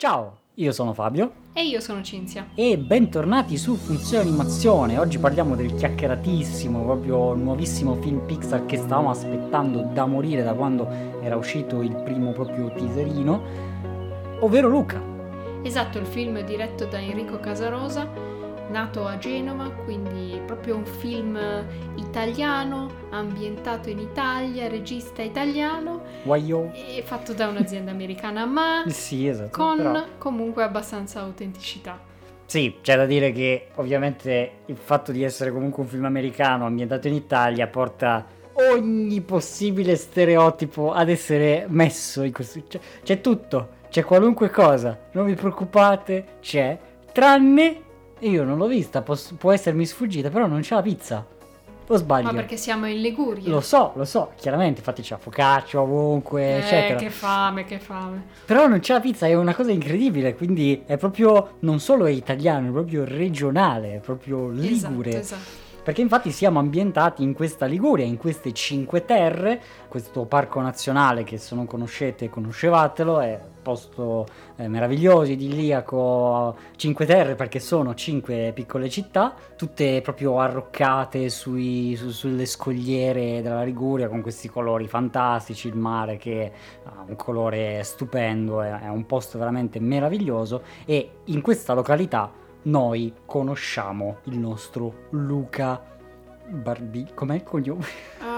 Ciao, io sono Fabio E io sono Cinzia. e bentornati su Funzione Animazione. Oggi parliamo del chiacchieratissimo, proprio nuovissimo film Pixar che stavamo aspettando da morire da quando era uscito il primo proprio teaserino, ovvero Luca. Esatto, il film diretto da Enrico Casarosa, nato a Genova, quindi proprio un film italiano, ambientato in Italia, regista italiano Waio. e fatto da un'azienda americana, ma Sì, esatto. con però- comunque abbastanza autenticità. Sì, c'è da dire che ovviamente il fatto di essere comunque un film americano ambientato in Italia porta ogni possibile stereotipo ad essere messo in questo... C'è, c'è tutto, c'è qualunque cosa, non vi preoccupate, c'è, tranne... Io non l'ho vista, poss- può essermi sfuggita, però non c'è la pizza. O sbaglio? Ma perché siamo in Liguria? Lo so, lo so, chiaramente, infatti c'è focaccia ovunque, Eh, eccetera. che fame, che fame. Però non c'è la pizza, è una cosa incredibile, quindi è proprio, non solo è italiano, è proprio regionale, è proprio ligure. Esatto, esatto. Perché infatti siamo ambientati in questa Liguria, in queste Cinque Terre, questo parco nazionale che se non conoscete conoscevatelo, è posto eh, meraviglioso, idilliaco, Cinque Terre perché sono cinque piccole città, tutte proprio arroccate sui- su- sulle scogliere della Liguria con questi colori fantastici, il mare che ha un colore stupendo, è, è un posto veramente meraviglioso e in questa località noi conosciamo il nostro Luca Barbi. Com'è il cognome? Ah,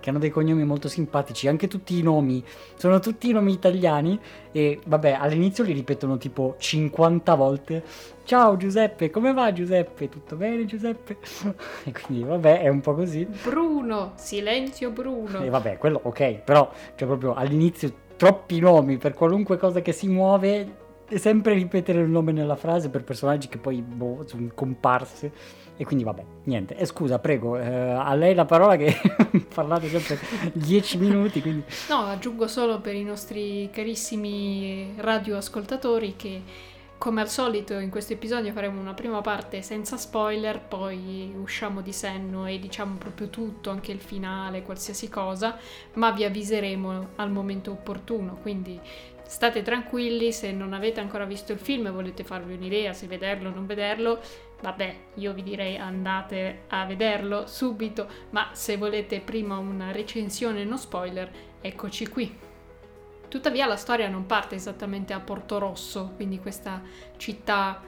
Che hanno dei cognomi molto simpatici. Anche tutti i nomi sono tutti nomi italiani. E vabbè, all'inizio li ripetono tipo 50 volte. Ciao Giuseppe, come va Giuseppe? Tutto bene Giuseppe? E quindi vabbè, è un po' così. Bruno, silenzio Bruno. E vabbè, quello ok, però cioè proprio all'inizio troppi nomi per qualunque cosa che si muove e sempre ripetere il nome nella frase per personaggi che poi boh, sono comparsi. E quindi vabbè, niente. E scusa, prego, eh, a lei la parola che parlate sempre 10 minuti, quindi No, aggiungo solo per i nostri carissimi radioascoltatori che come al solito in questo episodio faremo una prima parte senza spoiler, poi usciamo di senno e diciamo proprio tutto, anche il finale, qualsiasi cosa, ma vi avviseremo al momento opportuno, quindi state tranquilli, se non avete ancora visto il film e volete farvi un'idea se vederlo o non vederlo, vabbè, io vi direi andate a vederlo subito, ma se volete prima una recensione no spoiler, eccoci qui. Tuttavia la storia non parte esattamente a Porto Rosso, quindi questa città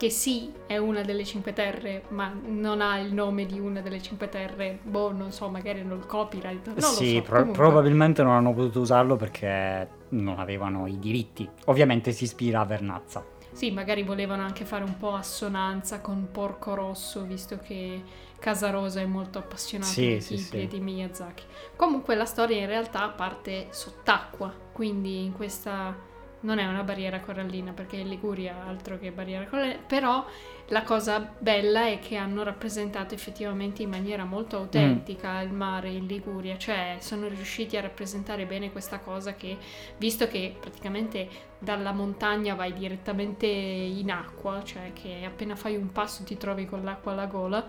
che sì è una delle Cinque Terre, ma non ha il nome di una delle Cinque Terre. Boh, non so, magari hanno il copyright. Non sì, so. pro- probabilmente non hanno potuto usarlo perché non avevano i diritti. Ovviamente si ispira a Vernazza. Sì, magari volevano anche fare un po' assonanza con Porco Rosso, visto che Casarosa è molto appassionato Sì, di sì, sì. di Miyazaki. Comunque la storia in realtà parte sott'acqua, quindi in questa non è una barriera corallina perché in Liguria altro che barriera corallina, però la cosa bella è che hanno rappresentato effettivamente in maniera molto Mm. autentica il mare in Liguria, cioè sono riusciti a rappresentare bene questa cosa che visto che praticamente dalla montagna vai direttamente in acqua, cioè che appena fai un passo ti trovi con l'acqua alla gola,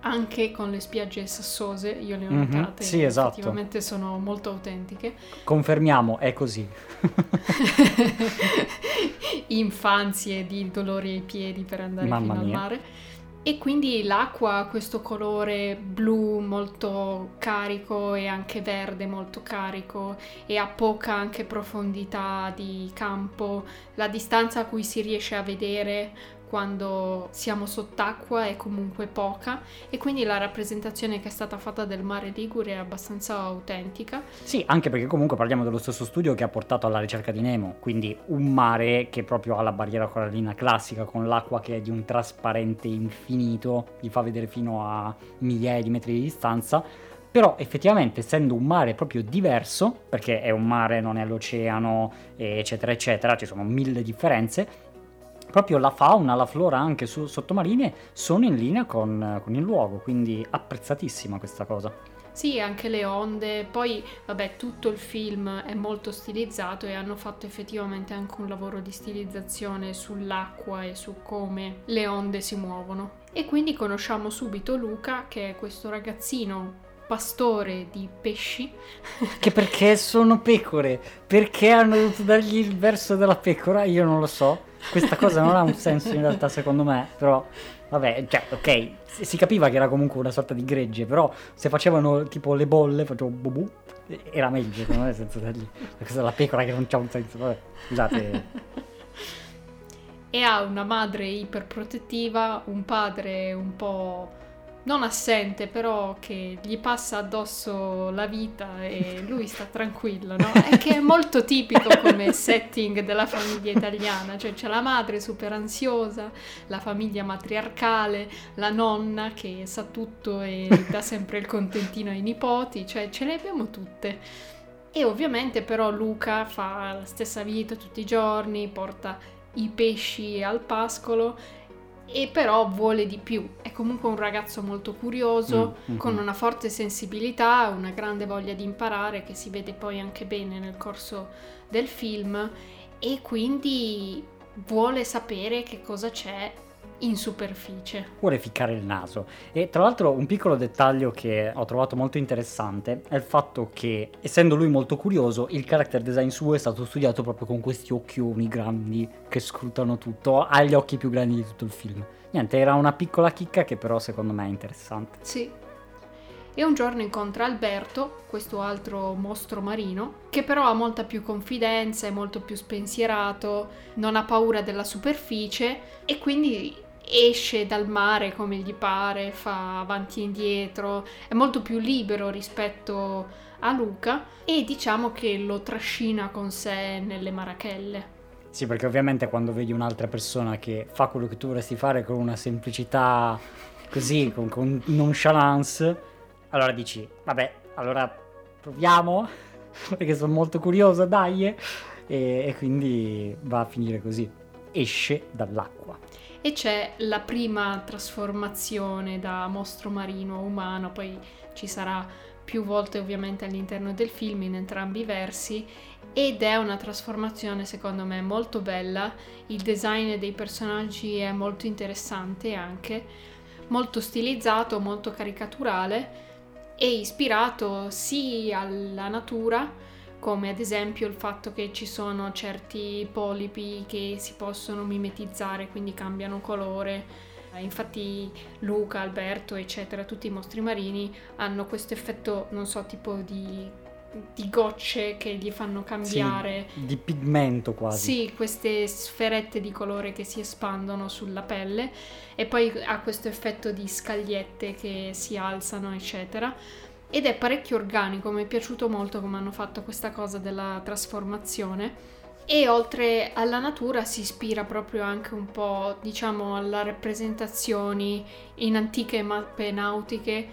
anche con le spiagge sassose, io le ho Mhm, notate, sì, esatto. effettivamente sono molto autentiche. Confermiamo, è così. Infanzie di dolori ai piedi per andare Mamma fino mia. al mare. E quindi l'acqua ha questo colore blu molto carico e anche verde molto carico e ha poca anche profondità di campo. La distanza a cui si riesce a vedere quando siamo sott'acqua è comunque poca e quindi la rappresentazione che è stata fatta del mare Ligure è abbastanza autentica. Sì, anche perché comunque parliamo dello stesso studio che ha portato alla ricerca di Nemo, quindi un mare che proprio ha la barriera corallina classica con l'acqua che è di un trasparente infinito, gli fa vedere fino a migliaia di metri di distanza. Però effettivamente essendo un mare proprio diverso, perché è un mare, non è l'oceano, eccetera, eccetera, ci sono mille differenze, proprio la fauna, la flora anche su- sottomarine sono in linea con, con il luogo, quindi apprezzatissima questa cosa. Sì, anche le onde, poi vabbè tutto il film è molto stilizzato e hanno fatto effettivamente anche un lavoro di stilizzazione sull'acqua e su come le onde si muovono. E quindi conosciamo subito Luca che è questo ragazzino pastore di pesci. Che perché sono pecore? Perché hanno dovuto dargli il verso della pecora? Io non lo so. Questa cosa non ha un senso in realtà secondo me, però vabbè, cioè, ok, si capiva che era comunque una sorta di gregge, però se facevano tipo le bolle, facevo bubu, era meglio secondo me senza dargli la cosa della pecora che non c'ha un senso, vabbè, scusate. e ha una madre iperprotettiva, un padre un po' non assente, però che gli passa addosso la vita e lui sta tranquillo, no? È che è molto tipico come setting della famiglia italiana, cioè c'è la madre super ansiosa, la famiglia matriarcale, la nonna che sa tutto e dà sempre il contentino ai nipoti, cioè ce le abbiamo tutte. E ovviamente però Luca fa la stessa vita tutti i giorni, porta i pesci al pascolo e però vuole di più. È comunque un ragazzo molto curioso, mm, mm-hmm. con una forte sensibilità, una grande voglia di imparare che si vede poi anche bene nel corso del film e quindi vuole sapere che cosa c'è in superficie. Vuole ficcare il naso. E tra l'altro un piccolo dettaglio che ho trovato molto interessante è il fatto che, essendo lui molto curioso, il character design suo è stato studiato proprio con questi occhioni grandi che scrutano tutto, ha gli occhi più grandi di tutto il film. Niente, era una piccola chicca che però secondo me è interessante. Sì, e un giorno incontra Alberto, questo altro mostro marino, che però ha molta più confidenza, è molto più spensierato, non ha paura della superficie e quindi esce dal mare come gli pare, fa avanti e indietro, è molto più libero rispetto a Luca e diciamo che lo trascina con sé nelle marachelle. Sì, perché ovviamente quando vedi un'altra persona che fa quello che tu vorresti fare con una semplicità così, con, con nonchalance, allora dici, vabbè, allora proviamo, perché sono molto curioso, dai, e, e quindi va a finire così. Esce dall'acqua e c'è la prima trasformazione da mostro marino a umano, poi ci sarà più volte ovviamente all'interno del film in entrambi i versi ed è una trasformazione secondo me molto bella, il design dei personaggi è molto interessante anche, molto stilizzato, molto caricaturale e ispirato sì alla natura come ad esempio il fatto che ci sono certi polipi che si possono mimetizzare, quindi cambiano colore. Infatti Luca, Alberto, eccetera, tutti i mostri marini hanno questo effetto, non so, tipo di, di gocce che gli fanno cambiare. Sì, di pigmento quasi. Sì, queste sferette di colore che si espandono sulla pelle e poi ha questo effetto di scagliette che si alzano, eccetera ed è parecchio organico, mi è piaciuto molto come hanno fatto questa cosa della trasformazione. E oltre alla natura si ispira proprio anche un po', diciamo, alla rappresentazioni in antiche mappe nautiche,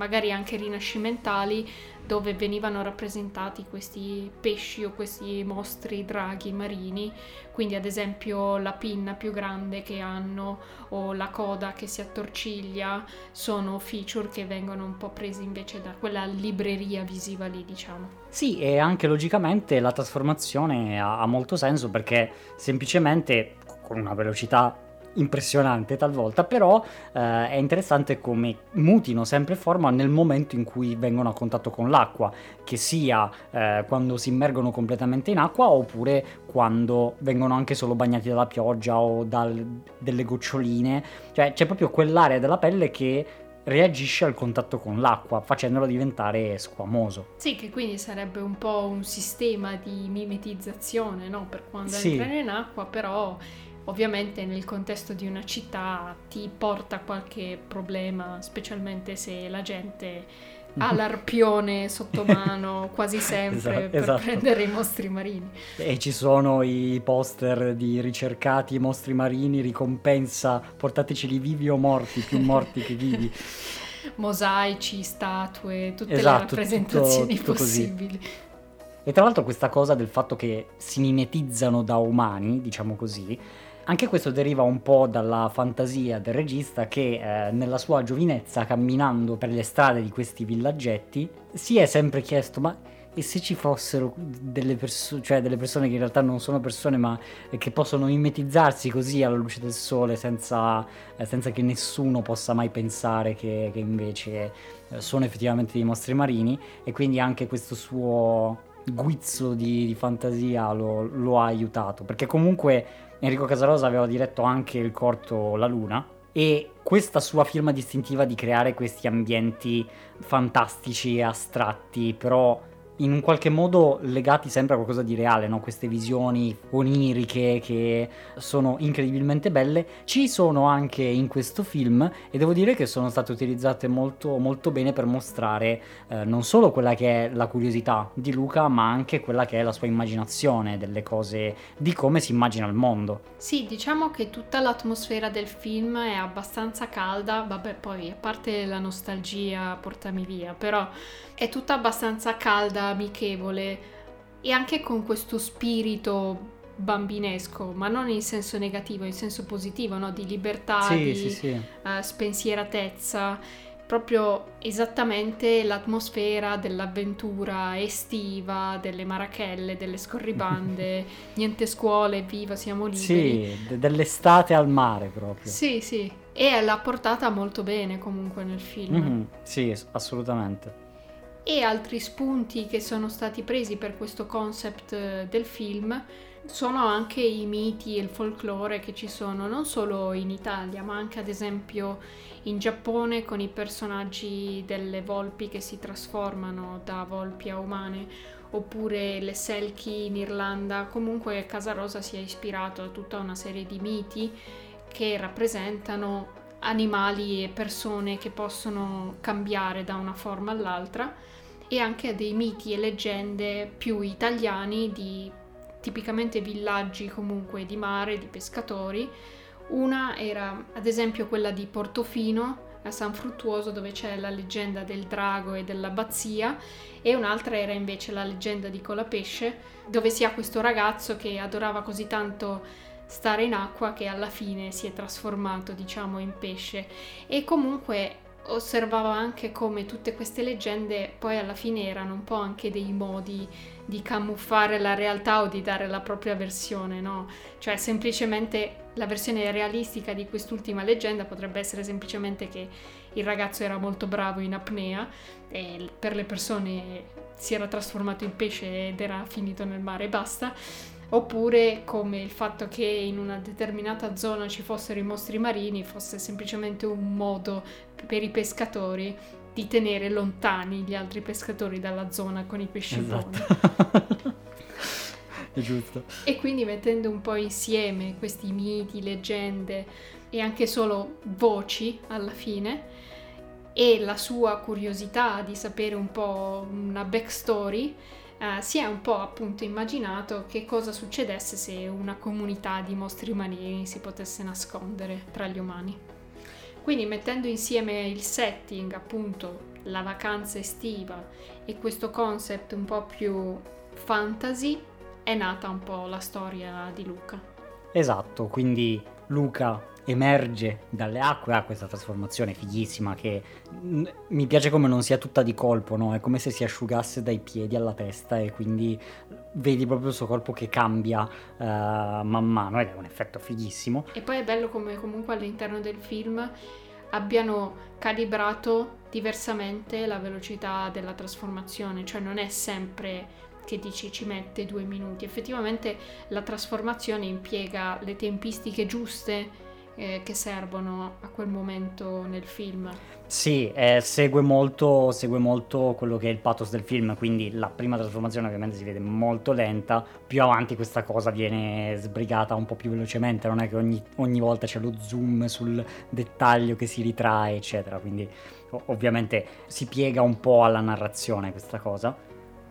magari anche rinascimentali, dove venivano rappresentati questi pesci o questi mostri draghi marini, quindi ad esempio la pinna più grande che hanno o la coda che si attorciglia sono feature che vengono un po' presi invece da quella libreria visiva lì, diciamo. Sì, e anche logicamente la trasformazione ha, ha molto senso perché semplicemente con una velocità impressionante talvolta, però eh, è interessante come mutino sempre forma nel momento in cui vengono a contatto con l'acqua, che sia eh, quando si immergono completamente in acqua oppure quando vengono anche solo bagnati dalla pioggia o dal, delle goccioline, cioè c'è proprio quell'area della pelle che reagisce al contatto con l'acqua, facendolo diventare squamoso. Sì, che quindi sarebbe un po' un sistema di mimetizzazione, no? Per quando sì. entrano in acqua, però ovviamente nel contesto di una città ti porta qualche problema, specialmente se la gente ha l'arpione sotto mano quasi sempre esatto, per esatto. prendere i mostri marini. E ci sono i poster di ricercati mostri marini, ricompensa, portateceli vivi o morti, più morti che vivi. Mosaici, statue, tutte esatto, le rappresentazioni tutto, tutto possibili. Così. E tra l'altro questa cosa del fatto che si mimetizzano da umani, diciamo così, anche questo deriva un po' dalla fantasia del regista che eh, nella sua giovinezza, camminando per le strade di questi villaggetti, si è sempre chiesto ma e se ci fossero delle, perso- cioè delle persone che in realtà non sono persone ma che possono mimetizzarsi così alla luce del sole senza, eh, senza che nessuno possa mai pensare che, che invece eh, sono effettivamente dei mostri marini? E quindi anche questo suo guizzo di, di fantasia lo, lo ha aiutato. Perché comunque Enrico Casarosa aveva diretto anche il corto La Luna e questa sua firma distintiva di creare questi ambienti fantastici e astratti, però in un qualche modo legati sempre a qualcosa di reale, no? queste visioni oniriche che sono incredibilmente belle, ci sono anche in questo film e devo dire che sono state utilizzate molto, molto bene per mostrare eh, non solo quella che è la curiosità di Luca, ma anche quella che è la sua immaginazione delle cose, di come si immagina il mondo. Sì, diciamo che tutta l'atmosfera del film è abbastanza calda, vabbè poi a parte la nostalgia portami via, però è tutta abbastanza calda, amichevole e anche con questo spirito bambinesco, ma non in senso negativo, in senso positivo, no? di libertà, Sì, di sì, sì. eh, spensieratezza, proprio esattamente l'atmosfera dell'avventura estiva, delle marachelle, delle scorribande, niente scuole, viva, siamo liberi. Sì, de- dell'estate al mare proprio. Sì, sì, e l'ha portata molto bene comunque nel film. Mhm, sì, assolutamente. E altri spunti che sono stati presi per questo concept eh, del film sono anche i miti e il folklore che ci sono non solo in Italia, ma anche ad esempio in Giappone con i personaggi delle volpi che si trasformano da volpi a umane, oppure le selkie in Irlanda. Comunque Casarosa si è ispirato a tutta una serie di miti che rappresentano animali e persone che possono cambiare da una forma all'altra e anche dei miti e leggende più italiani di tipicamente villaggi comunque di mare, di pescatori. Una era ad esempio quella di Portofino a San Fruttuoso dove c'è la leggenda del drago e dell'abbazia e un'altra era invece la leggenda di Colapesce dove si ha questo ragazzo che adorava così tanto stare in acqua che alla fine si è trasformato diciamo in pesce e comunque osservava anche come tutte queste leggende poi alla fine erano un po' anche dei modi di camuffare la realtà o di dare la propria versione, no? Cioè semplicemente la versione realistica di quest'ultima leggenda potrebbe essere semplicemente che il ragazzo era molto bravo in apnea e per le persone si era trasformato in pesce ed era finito nel mare e basta. Oppure come il fatto che in una determinata zona ci fossero i mostri marini fosse semplicemente un modo per i pescatori di tenere lontani gli altri pescatori dalla zona con i pesci. Esatto. È giusto. E quindi mettendo un po' insieme questi miti, leggende e anche solo voci alla fine e la sua curiosità di sapere un po' una backstory, eh, si è un po' appunto immaginato che cosa succedesse se una comunità di mostri marini si potesse nascondere tra gli umani. Quindi mettendo insieme il setting, appunto la vacanza estiva e questo concept un po' più fantasy, è nata un po' la storia di Luca. Esatto, quindi Luca emerge dalle acque, ha questa trasformazione fighissima che mi piace come non sia tutta di colpo, no? È come se si asciugasse dai piedi alla testa e quindi vedi proprio il suo corpo che cambia eh, man mano ed è un effetto fighissimo. E poi è bello come comunque all'interno del film abbiano calibrato diversamente la velocità della trasformazione, cioè non è sempre che dici ci mette due minuti, effettivamente la trasformazione impiega le tempistiche giuste eh, che servono a quel momento nel film. Sì, eh, segue, molto, segue molto quello che è il pathos del film, quindi la prima trasformazione ovviamente si vede molto lenta, più avanti questa cosa viene sbrigata un po' più velocemente, non è che ogni, ogni volta c'è lo zoom sul dettaglio che si ritrae, eccetera, quindi ovviamente si piega un po' alla narrazione questa cosa.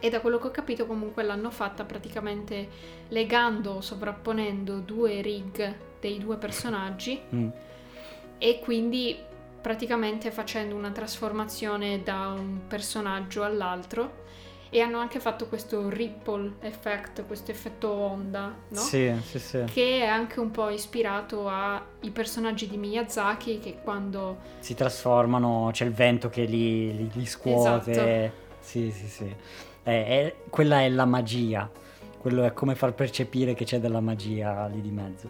E da quello che ho capito comunque l'hanno fatta praticamente legando, sovrapponendo due rig dei due personaggi Mm. e quindi praticamente facendo una trasformazione da un personaggio all'altro e hanno anche fatto questo ripple effect, questo effetto onda, no? Sì, sì, sì. Che è anche un po' ispirato ai personaggi di Miyazaki che quando Si trasformano, c'è il vento che li, li- li scuote. Esatto. Sì, sì, sì. è, è, quella è la magia, quello è come far percepire che c'è della magia lì di mezzo.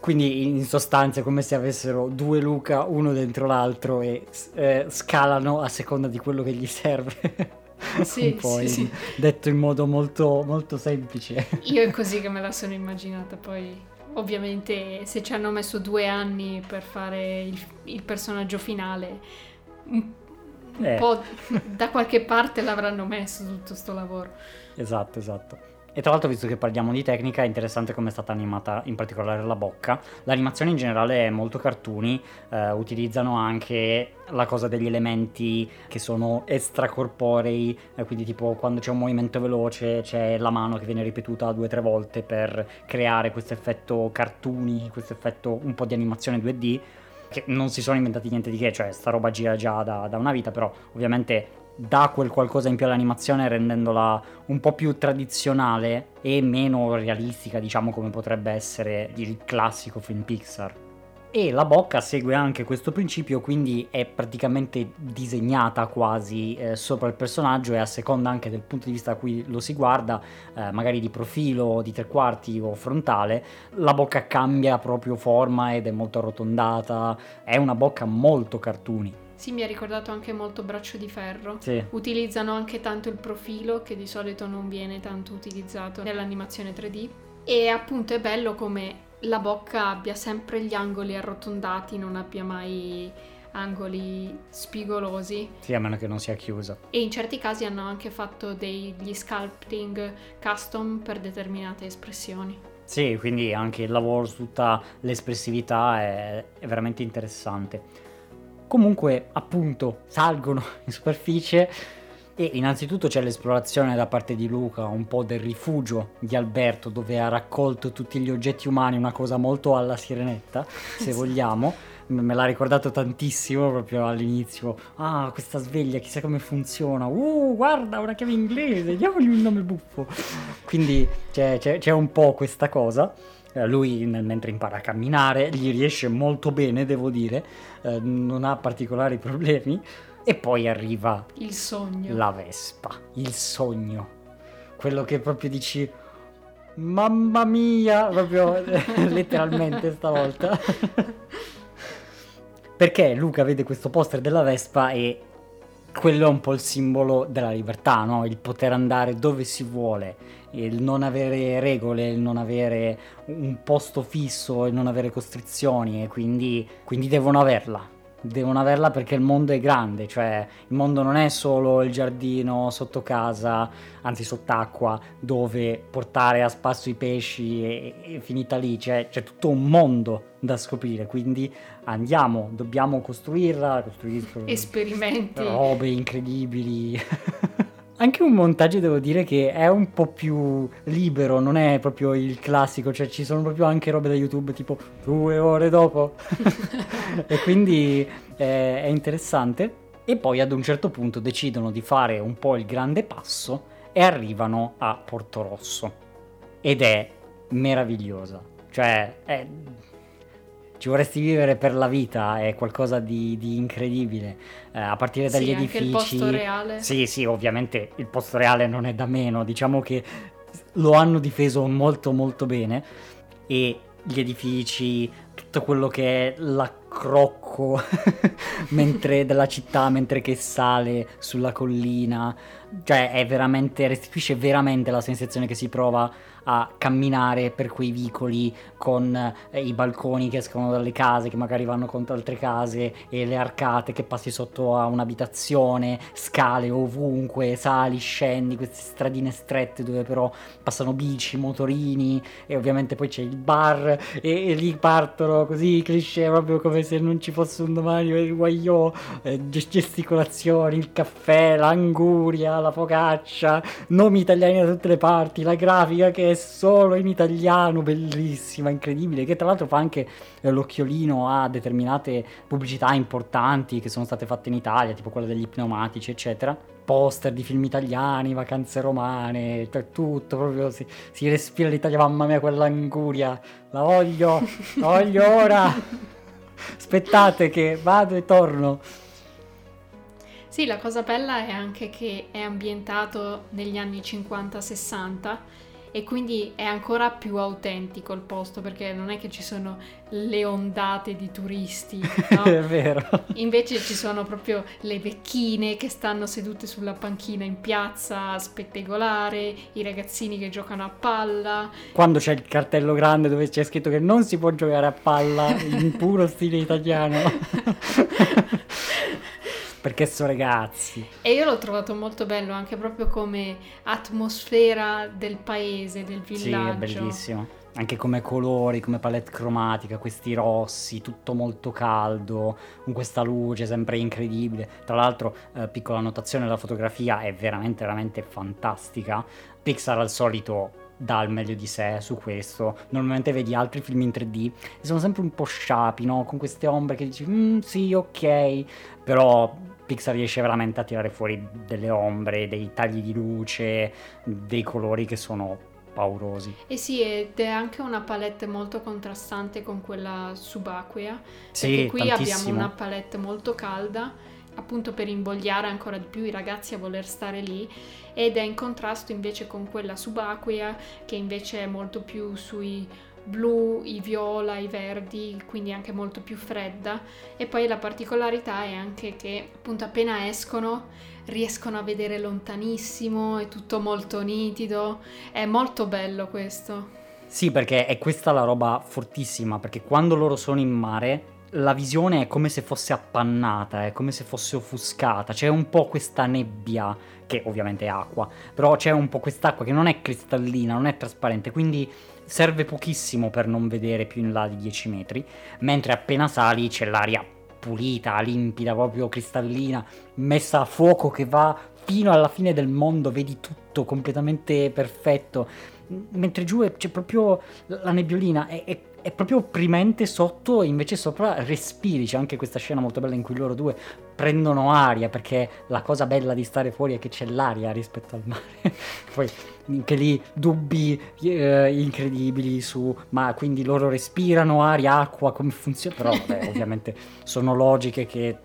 Quindi in sostanza è come se avessero due Luca uno dentro l'altro e eh, scalano a seconda di quello che gli serve. Sì, poi sì, sì. detto in modo molto, molto semplice. Io è così che me la sono immaginata, poi ovviamente se ci hanno messo due anni per fare il, il personaggio finale, un, Eh. po' da qualche parte l'avranno messo tutto sto lavoro. Esatto, esatto. E tra l'altro, visto che parliamo di tecnica, è interessante come è stata animata in particolare la bocca. L'animazione in generale è molto cartoony, eh, utilizzano anche la cosa degli elementi che sono extracorporei, eh, quindi tipo quando c'è un movimento veloce c'è la mano che viene ripetuta due o tre volte per creare questo effetto cartoony, questo effetto un po' di animazione 2D che non si sono inventati niente di che, cioè sta roba gira già da, da una vita, però ovviamente dà quel qualcosa in più all'animazione rendendola un po' più tradizionale e meno realistica, diciamo come potrebbe essere il classico film Pixar. E la bocca segue anche questo principio, quindi è praticamente disegnata quasi eh, sopra il personaggio e a seconda anche del punto di vista a cui lo si guarda, eh, magari di profilo, di tre quarti o frontale, la bocca cambia proprio forma ed è molto arrotondata, è una bocca molto cartoony. Sì, mi ha ricordato anche molto Braccio di Ferro. Sì. Utilizzano anche tanto il profilo che di solito non viene tanto utilizzato nell'animazione 3D. E appunto è bello come la bocca abbia sempre gli angoli arrotondati, non abbia mai angoli spigolosi. Sì, a meno che non sia chiusa. E in certi casi hanno anche fatto degli sculpting custom per determinate espressioni. Sì, quindi anche il lavoro su tutta l'espressività è, è veramente interessante. Comunque, appunto, salgono in superficie e innanzitutto c'è l'esplorazione da parte di Luca, un po' del rifugio di Alberto dove ha raccolto tutti gli oggetti umani, una cosa molto alla sirenetta, se vogliamo. Me l'ha ricordato tantissimo proprio all'inizio. Ah, questa sveglia, chissà come funziona. Uh, guarda, una chiave inglese, diamogli un nome buffo. Quindi c'è, c'è- c'è un po' questa cosa. Eh, Lui nel- mentre impara a camminare gli riesce molto bene, devo dire, eh, non ha particolari problemi. E poi arriva Il sogno. la Vespa, il sogno, quello che proprio dici, mamma mia, proprio letteralmente stavolta. Perché Luca vede questo poster della Vespa e quello è un po' il simbolo della libertà, no? Il poter andare dove si vuole, il non avere regole, il non avere un posto fisso, il non avere costrizioni e quindi, quindi devono averla. Devono averla perché il mondo è grande, cioè il mondo non è solo il giardino sotto casa, anzi sott'acqua, dove portare a spasso i pesci e, e finita lì, c'è, c'è tutto un mondo da scoprire, quindi andiamo, dobbiamo costruirla, costruiscono Esperimenti. robe incredibili. Anche un montaggio devo dire che è un po' più libero, non è proprio il classico, cioè ci sono proprio anche robe da YouTube tipo due ore dopo. e quindi eh, è interessante. E poi ad un certo punto decidono di fare un po' il grande passo e arrivano a Porto Rosso. Ed è meravigliosa. Cioè, è- ci vorresti vivere per la vita, è qualcosa di, di incredibile. Eh, a partire dagli Sì, anche edifici. il posto reale. Sì, sì, ovviamente il posto reale non è da meno, diciamo che lo hanno difeso molto molto bene e gli edifici, tutto quello che è l'accrocco mentre della città mentre che sale sulla collina, cioè è veramente restituisce veramente la sensazione che si prova a camminare per quei vicoli con eh, i balconi che escono dalle case, che magari vanno contro altre case e le arcate che passi sotto a un'abitazione, scale ovunque, sali, scendi, queste stradine strette dove però passano bici, motorini e ovviamente poi c'è il bar e, e lì partono così cliché proprio come se non ci fosse un domani, il guagliò, eh, gest- gesticolazioni, il caffè, l'anguria, la focaccia, nomi italiani da tutte le parti, la grafica che è solo in italiano, bellissima, incredibile, che tra l'altro fa anche eh, l'occhiolino a determinate pubblicità importanti che sono state fatte in Italia, tipo quella degli pneumatici, eccetera. Poster di film italiani, vacanze romane, tutto, proprio si, si respira l'Italia, mamma mia, quell'anguria, la voglio, la voglio ora. Aspettate che vado e torno. Sì, la cosa bella è anche che è ambientato negli anni 50-60 e quindi è ancora più autentico il posto perché non è che ci sono le ondate di turisti, no? è vero. Invece ci sono proprio le vecchine che stanno sedute sulla panchina in piazza a spettegolare, i ragazzini che giocano a palla. Quando c'è il cartello grande dove c'è scritto che non si può giocare a palla in puro stile italiano. perché sono ragazzi. E io l'ho trovato molto bello anche proprio come atmosfera del paese, del villaggio. Sì, è bellissimo. Anche come colori, come palette cromatica, questi rossi, tutto molto caldo, con questa luce sempre incredibile. Tra l'altro, eh, piccola annotazione, la fotografia è veramente, veramente fantastica. Pixar al solito dà il meglio di sé su questo. Normalmente vedi altri film in 3D e sono sempre un po' sciapi, no? Con queste ombre che dici, mm, sì, ok, però Pixar riesce veramente a tirare fuori delle ombre, dei tagli di luce, dei colori che sono paurosi. E sì, ed è anche una palette molto contrastante con quella subacquea. Sì, perché qui tantissimo. abbiamo una palette molto calda, appunto per invogliare ancora di più i ragazzi a voler stare lì, ed è in contrasto invece con quella subacquea che invece è molto più sui blu, i viola, i verdi, quindi anche molto più fredda. E poi la particolarità è anche che appunto appena escono riescono a vedere lontanissimo, è tutto molto nitido, è molto bello questo. Sì, perché è questa la roba fortissima, perché quando loro sono in mare la visione è come se fosse appannata, è come se fosse offuscata, c'è un po' questa nebbia, che ovviamente è acqua, però c'è un po' quest'acqua che non è cristallina, non è trasparente, quindi serve pochissimo per non vedere più in là di 10 metri, mentre appena sali c'è l'aria pulita, limpida, proprio cristallina, messa a fuoco che va fino alla fine del mondo, vedi tutto completamente perfetto, mentre giù c'è proprio la nebbiolina, è, è è proprio opprimente sotto e invece sopra respiri. C'è anche questa scena molto bella in cui loro due prendono aria perché la cosa bella di stare fuori è che c'è l'aria rispetto al mare. Poi anche lì dubbi eh, incredibili su ma quindi loro respirano aria, acqua, come funziona? Però beh, ovviamente sono logiche che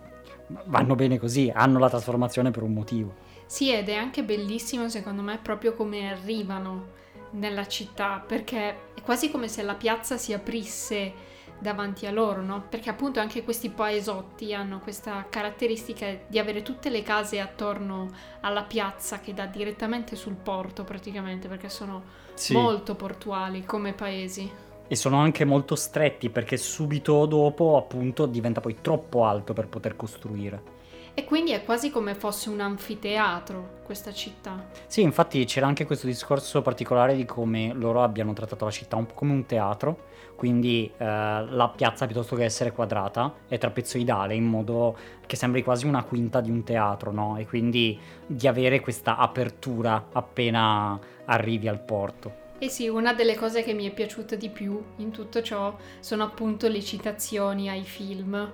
vanno bene così, hanno la trasformazione per un motivo. Sì, ed è anche bellissimo secondo me proprio come arrivano nella città, perché è quasi come se la piazza si aprisse davanti a loro, no? Perché appunto anche questi paesotti hanno questa caratteristica di avere tutte le case attorno alla piazza che dà direttamente sul porto praticamente, perché sono sì. molto portuali come paesi. E sono anche molto stretti perché subito dopo appunto diventa poi troppo alto per poter costruire. E quindi è quasi come fosse un anfiteatro questa città. Sì, infatti c'era anche questo discorso particolare di come loro abbiano trattato la città un po' come un teatro, quindi eh, la piazza piuttosto che essere quadrata è trapezoidale in modo che sembri quasi una quinta di un teatro, no? E quindi di avere questa apertura appena arrivi al porto. E sì, una delle cose che mi è piaciuta di più in tutto ciò sono appunto le citazioni ai film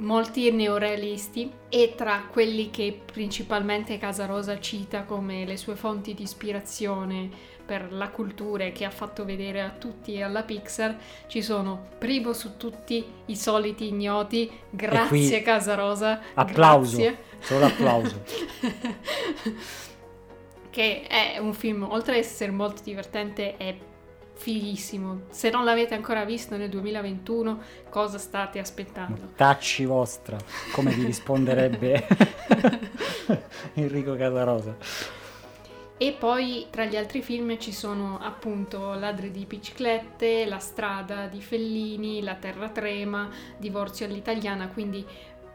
molti neorealisti e tra quelli che principalmente Casarosa cita come le sue fonti di ispirazione per la cultura e che ha fatto vedere a tutti e alla Pixar ci sono primo su tutti i soliti ignoti grazie Casarosa applauso grazie. solo applauso che è un film oltre ad essere molto divertente è fighissimo. Se non l'avete ancora visto nel 2021, cosa state aspettando? Tacci vostra, come vi risponderebbe Enrico Casarosa. E poi tra gli altri film ci sono appunto Ladri di biciclette, La strada di Fellini, La terra trema, Divorzio all'italiana, quindi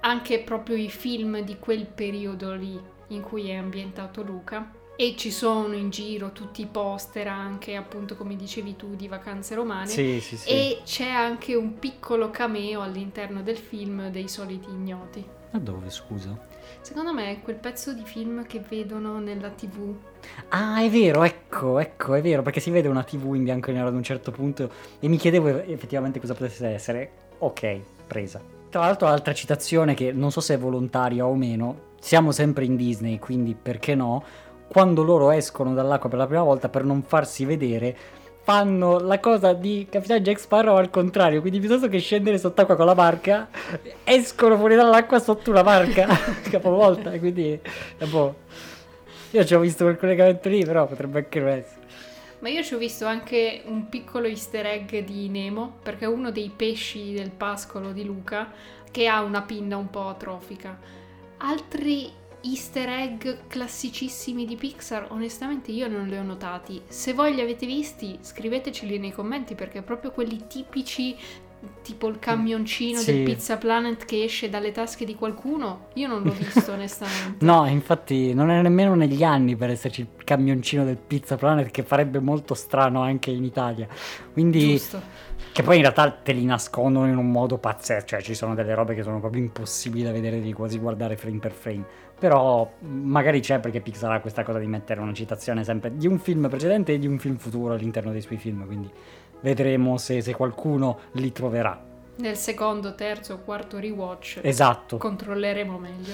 anche proprio i film di quel periodo lì in cui è ambientato Luca e ci sono in giro tutti i poster anche appunto come dicevi tu di vacanze romane sì, sì, sì. e c'è anche un piccolo cameo all'interno del film dei soliti ignoti ma dove scusa? Secondo me è quel pezzo di film che vedono nella tv ah è vero ecco ecco è vero perché si vede una tv in bianco e nero ad un certo punto e mi chiedevo effettivamente cosa potesse essere. Ok presa. Tra l'altro altra citazione che non so se è volontaria o meno siamo sempre in Disney quindi perché no? Quando loro escono dall'acqua per la prima volta per non farsi vedere fanno la cosa di Capitano Jack Sparrow al contrario, quindi piuttosto che scendere sott'acqua con la barca, escono fuori dall'acqua sotto una barca capovolta, quindi è boh. Io ci ho visto quel collegamento lì, però potrebbe anche non essere. Ma io ci ho visto anche un piccolo easter egg di Nemo, perché è uno dei pesci del pascolo di Luca che ha una pinna un po' atrofica. Altri easter egg classicissimi di Pixar, onestamente io non li ho notati. Se voi li avete visti, scriveteceli nei commenti perché proprio quelli tipici tipo il camioncino Sì. del Pizza Planet che esce dalle tasche di qualcuno, io non l'ho visto onestamente. No, infatti non è nemmeno negli anni per esserci il camioncino del Pizza Planet che farebbe molto strano anche in Italia. Quindi Giusto. che poi in realtà te li nascondono in un modo pazzesco, cioè ci sono delle robe che sono proprio impossibili da vedere, di quasi guardare frame per frame. Però magari c'è perché Pixar ha questa cosa di mettere una citazione sempre di un film precedente e di un film futuro all'interno dei suoi film, quindi vedremo se, se qualcuno li troverà. Nel secondo, terzo o quarto rewatch Esatto. controlleremo meglio.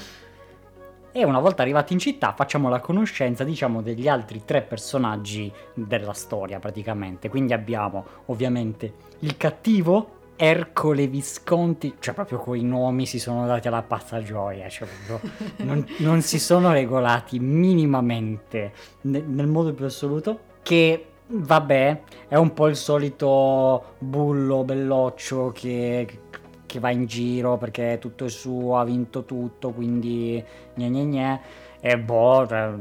E una volta arrivati in città facciamo la conoscenza, diciamo, degli altri tre personaggi della storia praticamente. Quindi abbiamo ovviamente il cattivo, Ercole Visconti, cioè proprio quei nomi si sono dati alla pazza gioia, cioè proprio non, non si sono regolati minimamente ne- nel modo più assoluto. Che vabbè, è un po' il solito bullo belloccio che, che va in giro perché tutto è suo, ha vinto tutto, quindi gne gne gne. E boh, cioè,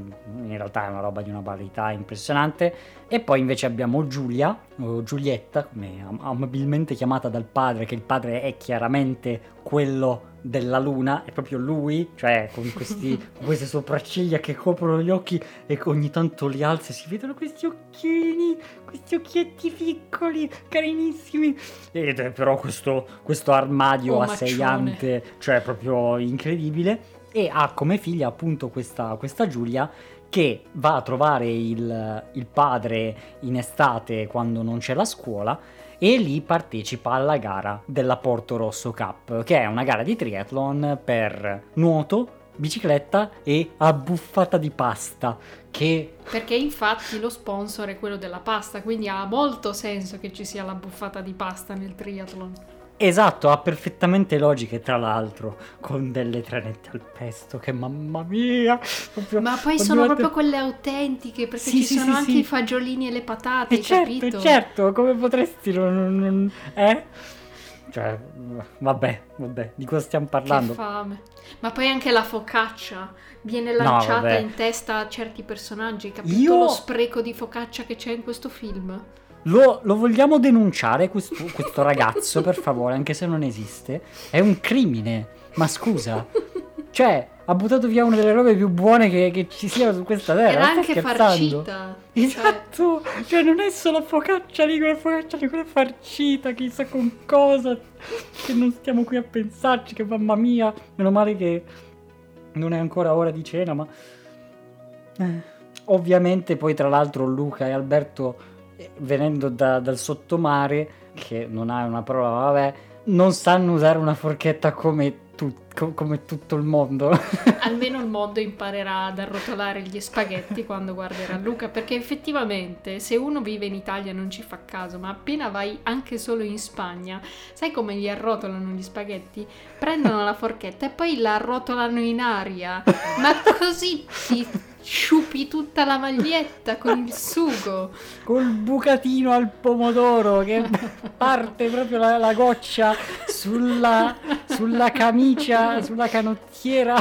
in realtà è una roba di una varietà impressionante. E poi invece abbiamo Giulia, o Giulietta, come am- amabilmente chiamata dal padre, che il padre è chiaramente quello della luna, è proprio lui, cioè con, questi, con queste sopracciglia che coprono gli occhi e ogni tanto li alza e si vedono questi occhini, questi occhietti piccoli, carinissimi. Ed è però questo, questo armadio Omaccione. asseiante, cioè proprio incredibile. E ha come figlia appunto questa, questa Giulia che va a trovare il, il padre in estate quando non c'è la scuola e lì partecipa alla gara della Porto Rosso Cup, che è una gara di triathlon per nuoto, bicicletta e abbuffata di pasta, che Perché infatti lo sponsor è quello della pasta, quindi ha molto senso che ci sia la buffata di pasta nel triathlon. Esatto, ha perfettamente logiche tra l'altro, con delle trenette al pesto, che mamma mia! proprio- Ma poi sono proprio quelle autentiche, perché Sì, ci sì, sono sì, anche i fagiolini e le patate, E certo, capito? certo, come potresti non... non- eh? Cioè, vabbè, vabbè, di cosa stiamo Che parlando? fame. Ma poi anche la focaccia viene No, lanciata vabbè. in testa a certi personaggi. Capito Io- lo spreco di focaccia che c'è in questo film? Lo, lo vogliamo denunciare questo, questo ragazzo, per favore, anche se non esiste? È un crimine, ma scusa. Cioè, ha buttato via una delle robe più buone che, che ci siano su questa terra. Era anche scherzando? farcita. Cioè, Esatto, cioè non è solo focaccia lì, quella focaccia lì, quella farcita, chissà con cosa, che non stiamo qui a pensarci, che mamma mia, meno male che non è ancora ora di cena, ma... Eh, Ovviamente poi tra l'altro Luca e Alberto, venendo da- dal sottomare, che non ha una parola, ma vabbè, non sanno usare una forchetta come, tu- co- come tutto il mondo. Almeno il mondo imparerà ad arrotolare gli spaghetti quando guarderà Luca, perché effettivamente se uno vive in Italia non ci fa caso, ma appena vai anche solo in Spagna, sai come gli arrotolano gli spaghetti? Prendono la forchetta e poi la arrotolano in aria, ma così ti sciupi tutta la maglietta con il sugo. col bucatino al pomodoro che parte proprio la, la goccia sulla, sulla camicia, sulla canottiera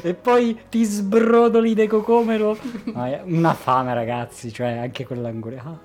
e poi ti sbrodoli de cocomero. Una fame ragazzi, cioè anche quell'angolo.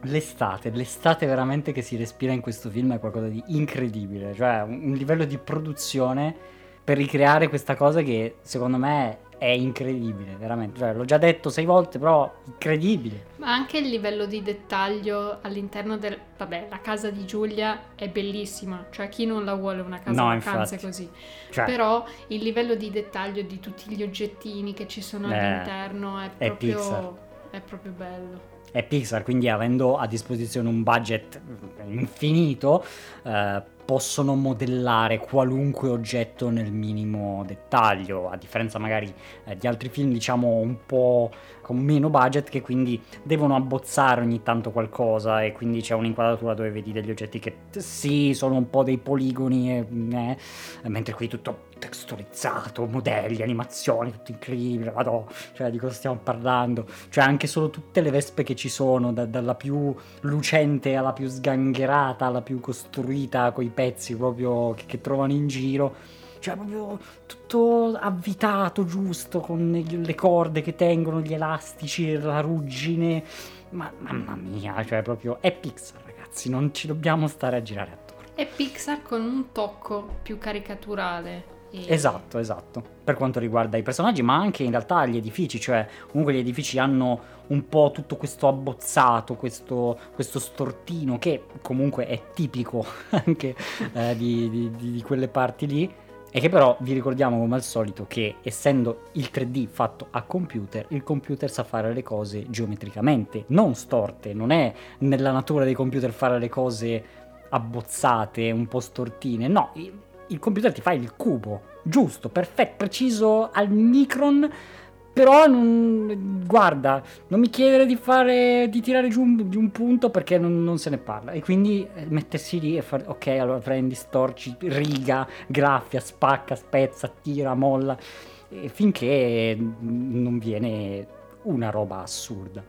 L'estate, l'estate veramente che si respira in questo film è qualcosa di incredibile, cioè un livello di produzione per ricreare questa cosa che secondo me è incredibile, veramente. Cioè, l'ho già detto sei volte, però incredibile. Ma anche il livello di dettaglio all'interno del... Vabbè, la casa di Giulia è bellissima, cioè chi non la vuole una casa No, vacanze infatti. così. Cioè, Però il livello di dettaglio di tutti gli oggettini che ci sono Eh, all'interno è è proprio, Pixar. è proprio bello. è Pixar, quindi avendo a disposizione un budget infinito, eh, possono modellare qualunque oggetto nel minimo dettaglio, a differenza magari eh, di altri film diciamo un po' con meno budget che quindi devono abbozzare ogni tanto qualcosa e quindi c'è un'inquadratura dove vedi degli oggetti che sì sono un po' dei poligoni eh, eh, mentre qui tutto texturizzato, modelli, animazioni, tutto incredibile, vado, cioè di cosa stiamo parlando? Cioè anche solo tutte le vespe che ci sono, da, dalla più lucente alla più sgangherata, alla più costruita, coi pezzi proprio che, che trovano in giro cioè proprio tutto avvitato giusto con le corde che tengono gli elastici la ruggine ma mamma mia cioè proprio è Pixar ragazzi non ci dobbiamo stare a girare attorno è Pixar con un tocco più caricaturale e... Esatto, esatto. Per quanto riguarda i personaggi, ma anche in realtà gli edifici, cioè comunque gli edifici hanno un po' tutto questo abbozzato, questo, questo stortino che comunque è tipico anche eh, di, di, di quelle parti lì. E che però vi ricordiamo come al solito che essendo il 3D fatto a computer, il computer sa fare le cose geometricamente, non storte, non è nella natura dei computer fare le cose abbozzate, un po' stortine, no, il computer ti fa il cubo, giusto, perfetto, preciso al micron, però non, guarda, non mi chiedere di fare, di tirare giù un, di un punto perché non, non, se ne parla. E quindi eh, mettersi lì e fare, ok, allora prendi, storci, riga, graffia, spacca, spezza, tira, molla, finché non viene una roba assurda.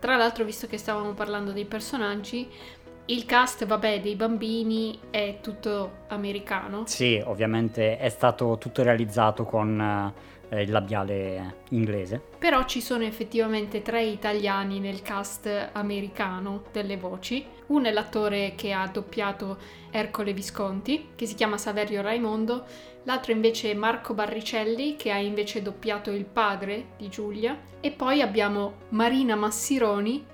Tra l'altro, visto che stavamo parlando dei personaggi, il cast, vabbè, dei bambini è tutto americano. Sì, ovviamente è stato tutto realizzato con eh, il labiale inglese. Però ci sono effettivamente tre italiani nel cast americano delle voci. Uno è l'attore che ha doppiato Ercole Visconti, che si chiama Saverio Raimondo. L'altro invece è Marco Barricelli, che ha invece doppiato il padre di Giulia. E poi abbiamo Marina Massironi,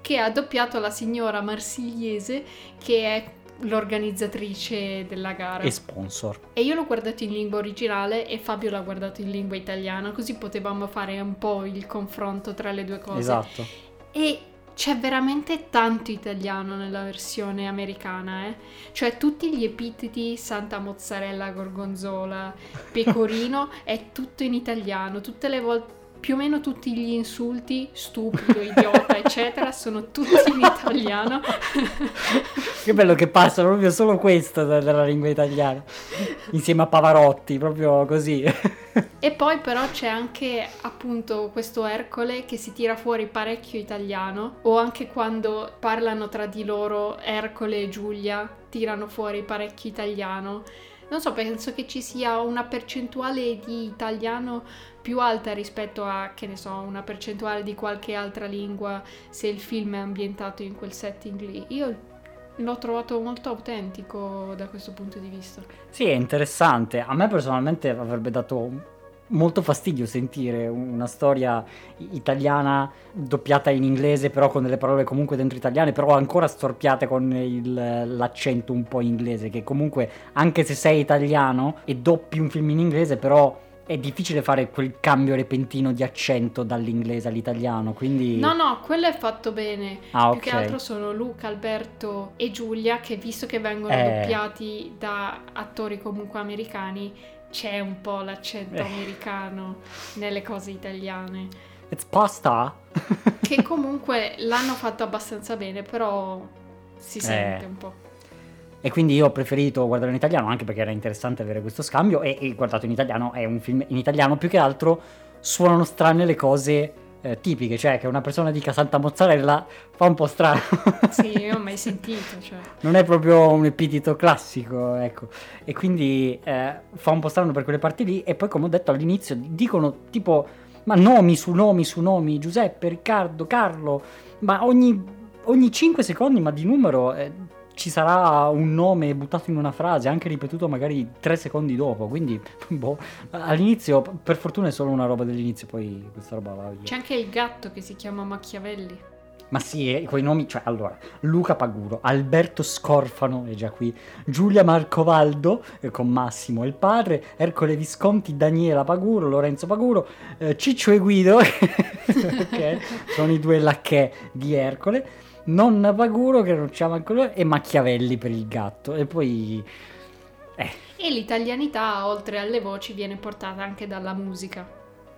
che ha doppiato la signora Marsigliese che è l'organizzatrice della gara. E sponsor. E io l'ho guardato in lingua originale e Fabio l'ha guardato in lingua italiana, così potevamo fare un po' il confronto tra le due cose. Esatto. E c'è veramente tanto italiano nella versione americana, eh? Cioè tutti gli epiteti Santa Mozzarella, Gorgonzola, Pecorino è tutto in italiano, tutte le volte più o meno tutti gli insulti, stupido, idiota, eccetera, sono tutti in italiano. che bello che passano proprio solo questo dalla lingua italiana, insieme a Pavarotti, proprio così. e poi però c'è anche appunto questo Ercole che si tira fuori parecchio italiano, o anche quando parlano tra di loro Ercole e Giulia tirano fuori parecchio italiano. Non so, penso che ci sia una percentuale di italiano più alta rispetto a, che ne so, una percentuale di qualche altra lingua se il film è ambientato in quel setting lì. Io l'ho trovato molto autentico da questo punto di vista. Sì, è interessante. A me personalmente avrebbe dato molto fastidio sentire una storia italiana doppiata in inglese però con delle parole comunque dentro italiane però ancora storpiate con il, l'accento un po' inglese che comunque anche se sei italiano e doppi un film in inglese però è difficile fare quel cambio repentino di accento dall'inglese all'italiano, quindi... No, no, quello è fatto bene. Ah, Più okay. che altro sono Luca, Alberto e Giulia, che visto che vengono eh... doppiati da attori comunque americani, c'è un po' l'accento eh. americano nelle cose italiane. It's pasta! che comunque l'hanno fatto abbastanza bene, però si sente eh. un po'. E quindi io ho preferito guardarlo in italiano anche perché era interessante avere questo scambio e, e guardato in italiano è un film in italiano più che altro suonano strane le cose eh, tipiche, cioè che una persona dica Santa Mozzarella fa un po' strano. sì, io ho mai sentito, cioè. Non è proprio un epiteto classico, ecco. E quindi eh, fa un po' strano per quelle parti lì e poi come ho detto all'inizio dicono tipo ma nomi su nomi su nomi, Giuseppe, Riccardo, Carlo, ma ogni, ogni 5 secondi, ma di numero... Eh, ci sarà un nome buttato in una frase, anche ripetuto magari tre secondi dopo. Quindi, boh, all'inizio, per fortuna è solo una roba dell'inizio, poi questa roba va via. C'è anche il gatto che si chiama Machiavelli. Ma sì, eh, quei nomi, cioè allora, Luca Paguro, Alberto Scorfano, è già qui, Giulia Marcovaldo, eh, con Massimo il padre, Ercole Visconti, Daniela Paguro, Lorenzo Paguro, eh, Ciccio e Guido, che sono i due lacchè di Ercole, nonna Paguro che non c'ha manco lui, e Machiavelli per il gatto. E poi... Eh, E l'italianità, oltre alle voci, viene portata anche dalla musica.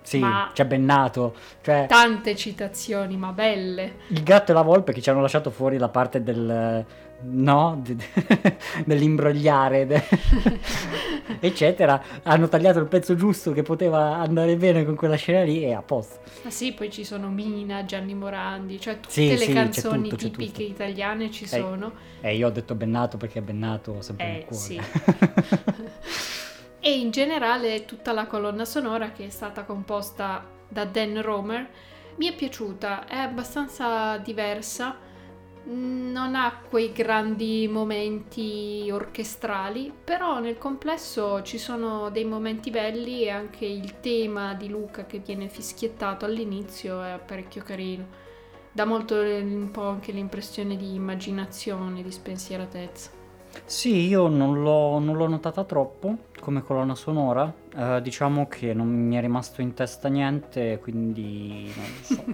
sì, Ma- c'è Bennato. Cioè, Tante citazioni, ma belle. il gatto e la volpe che ci hanno lasciato fuori la parte del... No, de- dell'imbrogliare, de- eccetera. Hanno tagliato il pezzo giusto che poteva andare bene con quella scena lì e a posto. Ma sì, poi ci sono Mina, Gianni Morandi, cioè tutte Sì, le sì, canzoni tutto, tipiche italiane ci Eh, sono. E io ho detto Bennato perché Bennato sempre Eh, nel cuore. sì. E in generale tutta la colonna sonora che è stata composta da Dan Romer mi è piaciuta, è abbastanza diversa, non ha quei grandi momenti orchestrali, però nel complesso ci sono dei momenti belli e anche il tema di Luca che viene fischiettato all'inizio è parecchio carino. Dà molto un po' anche l'impressione di immaginazione, di spensieratezza. Sì, io non l'ho, non l'ho notata troppo come colonna sonora, eh, diciamo che non mi è rimasto in testa niente, quindi non lo so,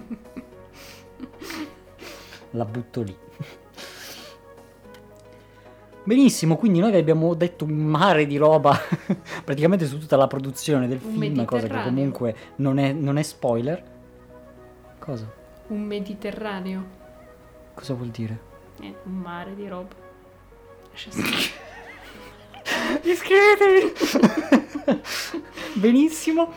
la butto lì. Benissimo, quindi noi vi abbiamo detto un mare di roba praticamente su tutta la produzione del Un film, cosa che comunque non è, non è spoiler. Cosa? Un Mediterraneo, Cosa vuol dire? eh, un mare di roba. Iscrivetevi! Benissimo.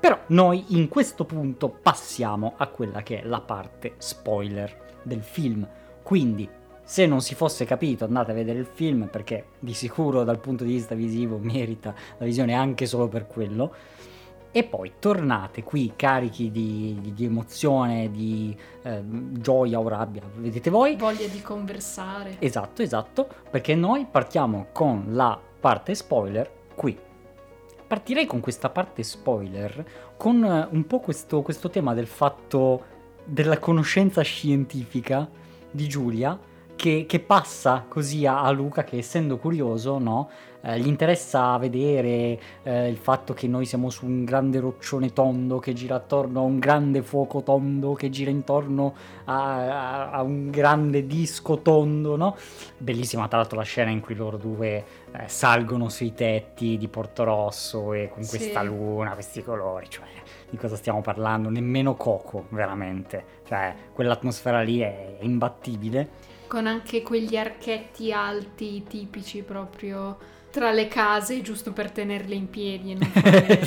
Però noi in questo punto passiamo a quella che è la parte spoiler del film. Quindi, se non si fosse capito, andate a vedere il film perché di sicuro dal punto di vista visivo merita la visione anche solo per quello. E poi tornate qui carichi di, di- di emozione, di eh, gioia o rabbia, vedete voi. Voglia di conversare. Esatto, esatto, perché noi partiamo con la parte spoiler qui. Partirei con questa parte spoiler con eh, un po' questo, questo tema del fatto della conoscenza scientifica di Giulia che, che passa così a, a Luca che essendo curioso, no? eh, gli interessa vedere eh, il fatto che noi siamo su un grande roccione tondo che gira attorno a un grande fuoco tondo che gira intorno a, a- a un grande disco tondo, no? Bellissima tra l'altro la scena in cui loro due eh, salgono sui tetti di Porto Rosso e con Sì. questa luna, questi colori, cioè di cosa stiamo parlando? Nemmeno Coco, veramente. Cioè, quell'atmosfera lì è imbattibile. Con anche quegli archetti alti tipici proprio tra le case, giusto per tenerle in piedi e non fare...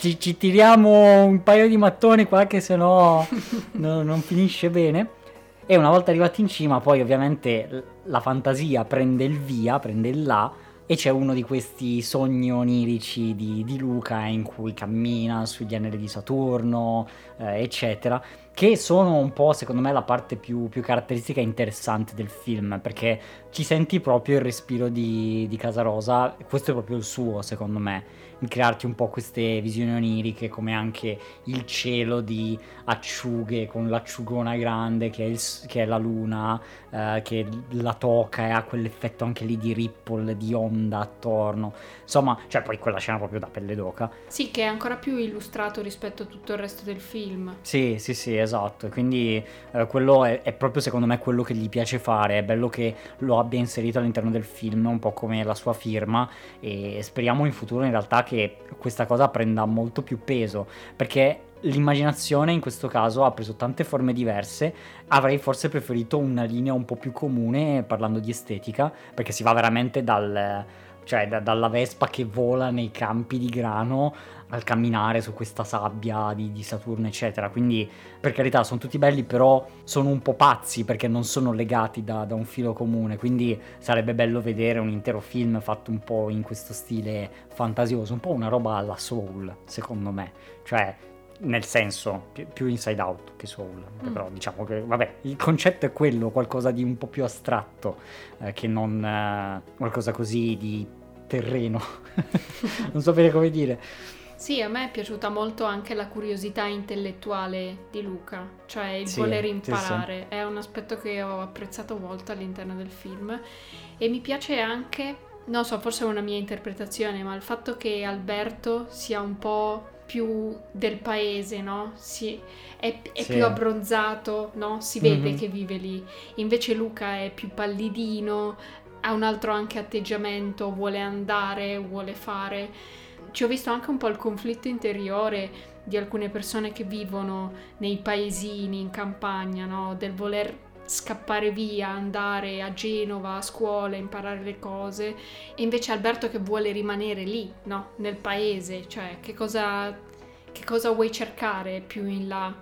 ci, ci tiriamo un paio di mattoni qua che se no no- non finisce bene. E una volta arrivati in cima, poi ovviamente la fantasia prende il via, prende il là, e c'è uno di questi sogni onirici di, di Luca in cui cammina sugli anelli di Saturno, eh, eccetera, che sono un po', secondo me, la parte più, più caratteristica e interessante del film, perché ci senti proprio il respiro di, di Casarosa, questo è proprio il suo, secondo me, il crearti un po' queste visioni oniriche, come anche il cielo di acciughe con l'acciugona grande che è, il che è la luna, eh, che la tocca e ha quell'effetto anche lì di ripple, di onda attorno. Insomma, cioè poi quella scena proprio da pelle d'oca. Sì, che è ancora più illustrato rispetto a tutto il resto del film. Sì, sì, sì, esatto. E Quindi eh, quello è, è proprio secondo me quello che gli piace fare. È bello che lo abbia inserito all'interno del film, un po' come la sua firma. E speriamo in futuro in realtà che questa cosa prenda molto più peso. Perché l'immaginazione in questo caso ha preso tante forme diverse. Avrei forse preferito una linea un po' più comune parlando di estetica. Perché si va veramente dal. Cioè, da- dalla vespa che vola nei campi di grano al camminare su questa sabbia di, di Saturno, eccetera. Quindi, per carità, sono tutti belli, però sono un po' pazzi perché non sono legati da, da un filo comune. Quindi sarebbe bello vedere un intero film fatto un po' in questo stile fantasioso, un po' una roba alla Soul, secondo me. Cioè, nel senso, più, più Inside Out che Soul. Mm. Però diciamo che, vabbè, il concetto è quello, qualcosa di un po' più astratto, eh, che non eh, qualcosa così di terreno. non sapere come dire. Sì, a me è piaciuta molto anche la curiosità intellettuale di Luca, cioè il Sì, voler sì, imparare. È un aspetto che ho apprezzato molto all'interno del film e mi piace anche, non so, forse è una mia interpretazione, ma il fatto che Alberto sia un po' più del paese, no? Si, è, è Sì. più abbronzato, no? Si vede Mhm. che vive lì. Invece Luca è più pallidino, ha un altro anche atteggiamento, vuole andare, vuole fare. Ci ho visto anche un po' il conflitto interiore di alcune persone che vivono nei paesini, in campagna, no? Del voler scappare via, andare a Genova, a scuola, imparare le cose. E invece Alberto che vuole rimanere lì, no? Nel paese. Cioè, che cosa, che cosa vuoi cercare più in là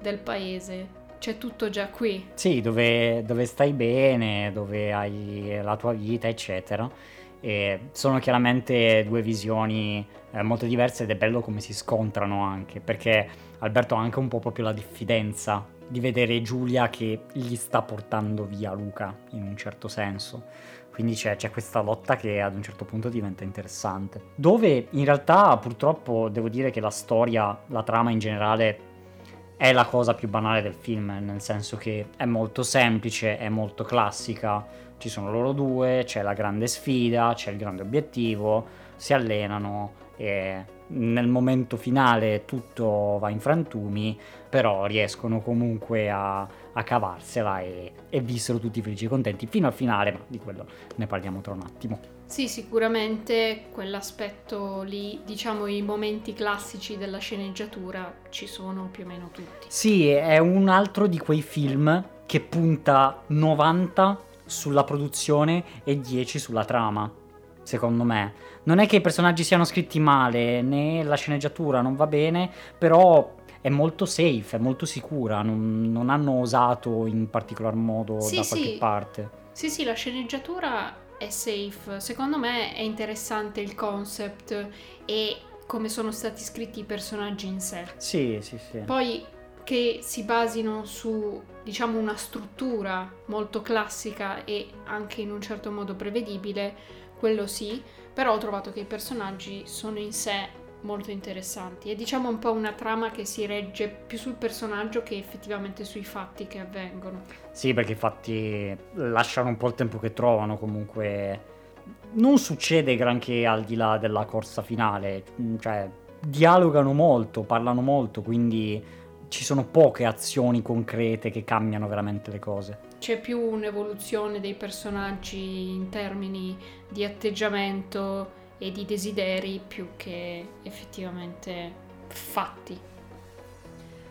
del paese? C'è tutto già qui. Sì, dove, dove stai bene, dove hai la tua vita, eccetera. E sono chiaramente due visioni eh, molto diverse ed è bello come si scontrano anche, perché Alberto ha anche un po' proprio la diffidenza di vedere Giulia che gli sta portando via Luca, in un certo senso. Quindi c'è, c'è questa lotta che ad un certo punto diventa interessante. Dove in realtà purtroppo devo dire che la storia, la trama in generale è la cosa più banale del film, nel senso che è molto semplice, è molto classica, ci sono loro due, c'è la grande sfida, c'è il grande obiettivo, si allenano e nel momento finale tutto va in frantumi, però riescono comunque a, a cavarsela e, e vissero tutti felici e contenti fino al finale, ma di quello ne parliamo tra un attimo. Sì, sicuramente quell'aspetto lì, diciamo i momenti classici della sceneggiatura ci sono più o meno tutti. Sì, è un altro di quei film che punta 90 sulla produzione e 10 sulla trama, secondo me. Non è che i personaggi siano scritti male, né la sceneggiatura non va bene, però è molto safe, è molto sicura, non, non hanno osato in particolar modo Sì, da qualche sì. parte. Sì, sì, la sceneggiatura è safe. Secondo me è interessante il concept e come sono stati scritti i personaggi in sé. Sì, sì, sì. Poi che si basino su, diciamo, una struttura molto classica e anche in un certo modo prevedibile, quello sì, però ho trovato che i personaggi sono in sé molto interessanti. È diciamo un po' una trama che si regge più sul personaggio che effettivamente sui fatti che avvengono. Sì, perché infatti lasciano un po' il tempo che trovano comunque. Non succede granché al di là della corsa finale, cioè dialogano molto, parlano molto, quindi ci sono poche azioni concrete che cambiano veramente le cose. C'è più un'evoluzione dei personaggi in termini di atteggiamento e di desideri più che effettivamente fatti.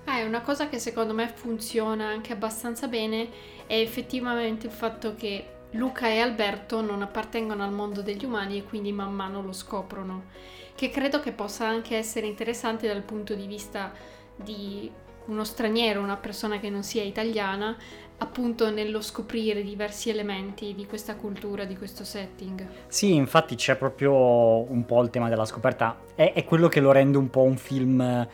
Ah, e una cosa che secondo me funziona anche abbastanza bene è effettivamente il fatto che Luca e Alberto non appartengono al mondo degli umani e quindi man mano lo scoprono, che credo che possa anche essere interessante dal punto di vista di uno straniero, una persona che non sia italiana, appunto nello scoprire diversi elementi di questa cultura, di questo setting. Sì, infatti c'è proprio un po' il tema della scoperta, è, è quello che lo rende un po' un film eh,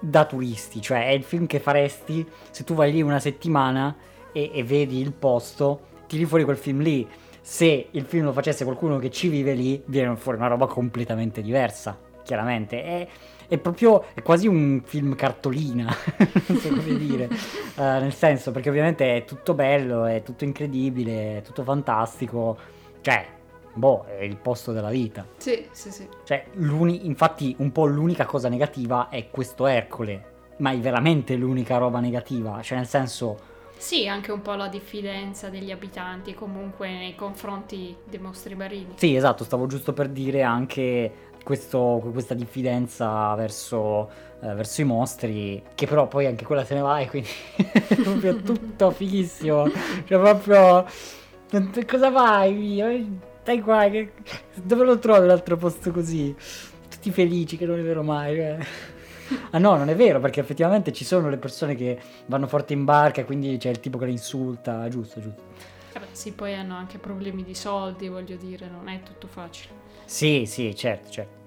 da turisti, cioè è il film che faresti se tu vai lì una settimana e, e vedi il posto, tiri fuori quel film lì. Se il film lo facesse qualcuno che ci vive lì, viene fuori una roba completamente diversa, chiaramente. È, è proprio, è quasi un film cartolina, non so come dire, Eh, nel senso, perché ovviamente è tutto bello, è tutto incredibile, è tutto fantastico, cioè, boh, è il posto della vita. Sì, sì, sì. Cioè, infatti, un po' l'unica cosa negativa è questo Ercole. Ma è veramente l'unica roba negativa. Cioè, nel senso, Sì, anche un po' la diffidenza degli abitanti comunque nei confronti dei mostri marini. sì, esatto, stavo giusto per dire anche questo- questa diffidenza verso, eh, verso i mostri. Che però poi anche quella se ne va e quindi è proprio tutto fighissimo. Cioè, proprio. Cosa fai? Stai qua, che- dove lo trovi l'altro posto così? Tutti felici che non è vero mai. eh. Ah no, non è vero, perché effettivamente ci sono le persone che vanno forte in barca, quindi c'è il tipo che le insulta, giusto, giusto. Vabbè, sì, poi hanno anche problemi di soldi, voglio dire, non è tutto facile. Sì, sì, certo, certo.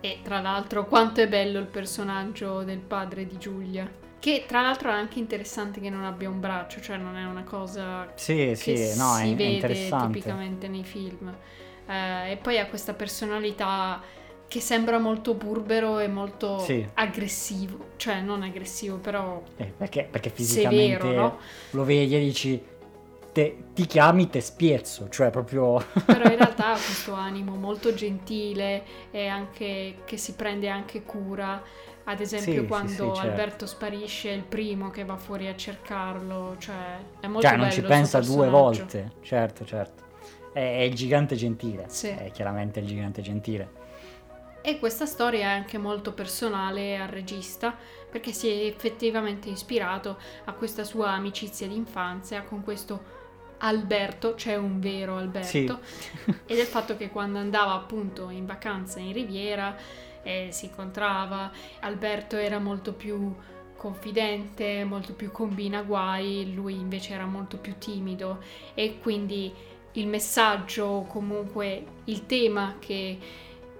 E tra l'altro, quanto è bello il personaggio del padre di Giulia. Che tra l'altro è anche interessante che non abbia un braccio, cioè non è una cosa Sì, che sì, no, è, si è vede interessante. tipicamente nei film. Eh, e poi ha questa personalità che sembra molto burbero e molto Sì. aggressivo, cioè non aggressivo, però Eh, perché, perché severo, fisicamente no? lo vedi e dici, te, ti chiami te spiezzo, cioè proprio... Però in realtà ha questo animo molto gentile e anche che si prende anche cura. Ad esempio Sì, quando sì, sì, certo. Alberto sparisce è il primo che va fuori a cercarlo, cioè è molto cioè non ci pensa due volte, certo, certo. È, è il gigante gentile, è chiaramente il gigante gentile. E questa storia è anche molto personale al regista perché si è effettivamente ispirato a questa sua amicizia d'infanzia con questo Alberto, c'è un vero Alberto, Sì. e del fatto che quando andava appunto in vacanza in Riviera eh, si incontrava, Alberto era molto più confidente, molto più combina guai, lui invece era molto più timido e quindi il messaggio o comunque il tema che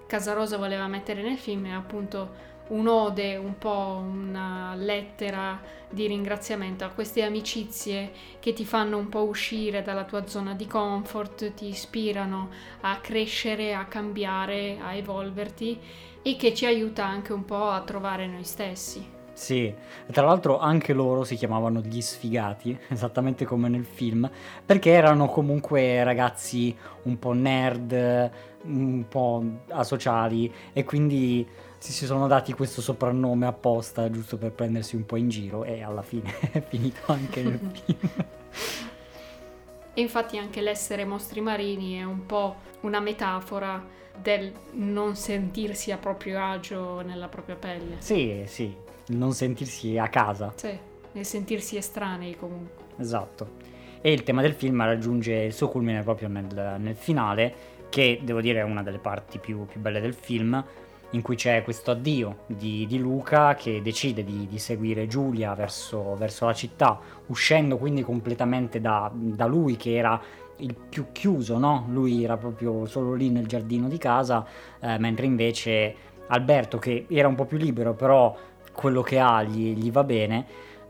Casarosa voleva mettere nel film è appunto un'ode, un po' una lettera di ringraziamento a queste amicizie che ti fanno un po' uscire dalla tua zona di comfort, ti ispirano a crescere, a cambiare, a evolverti e che ci aiuta anche un po' a trovare noi stessi. Sì, tra l'altro anche loro si chiamavano gli sfigati, esattamente come nel film, perché erano comunque ragazzi un po' nerd, un po' asociali e quindi si si sono dati questo soprannome apposta giusto per prendersi un po' in giro e alla fine è finito anche nel film. E infatti anche l'essere mostri marini è un po' una metafora del non sentirsi a proprio agio nella propria pelle. Sì, sì, il non sentirsi a casa. Sì, nel sentirsi estranei comunque. Esatto. E il tema del film raggiunge il suo culmine proprio nel, nel finale, che devo dire è una delle parti più, più belle del film, in cui c'è questo addio di, di Luca che decide di, di seguire Giulia verso, verso la città, uscendo quindi completamente da, da lui che era il più chiuso, no? Lui era proprio solo lì nel giardino di casa, eh, mentre invece Alberto, che era un po' più libero, però quello che ha gli, gli va bene,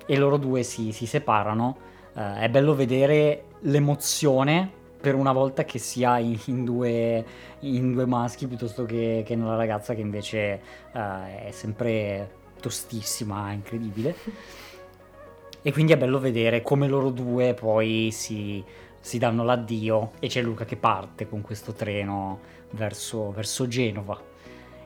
e loro due si, si separano. Eh, è bello vedere l'emozione per una volta che si ha in, due, in due maschi piuttosto che, che nella ragazza che invece eh, è sempre tostissima, incredibile. E quindi è bello vedere come loro due poi si, si danno l'addio e c'è Luca che parte con questo treno verso, verso Genova.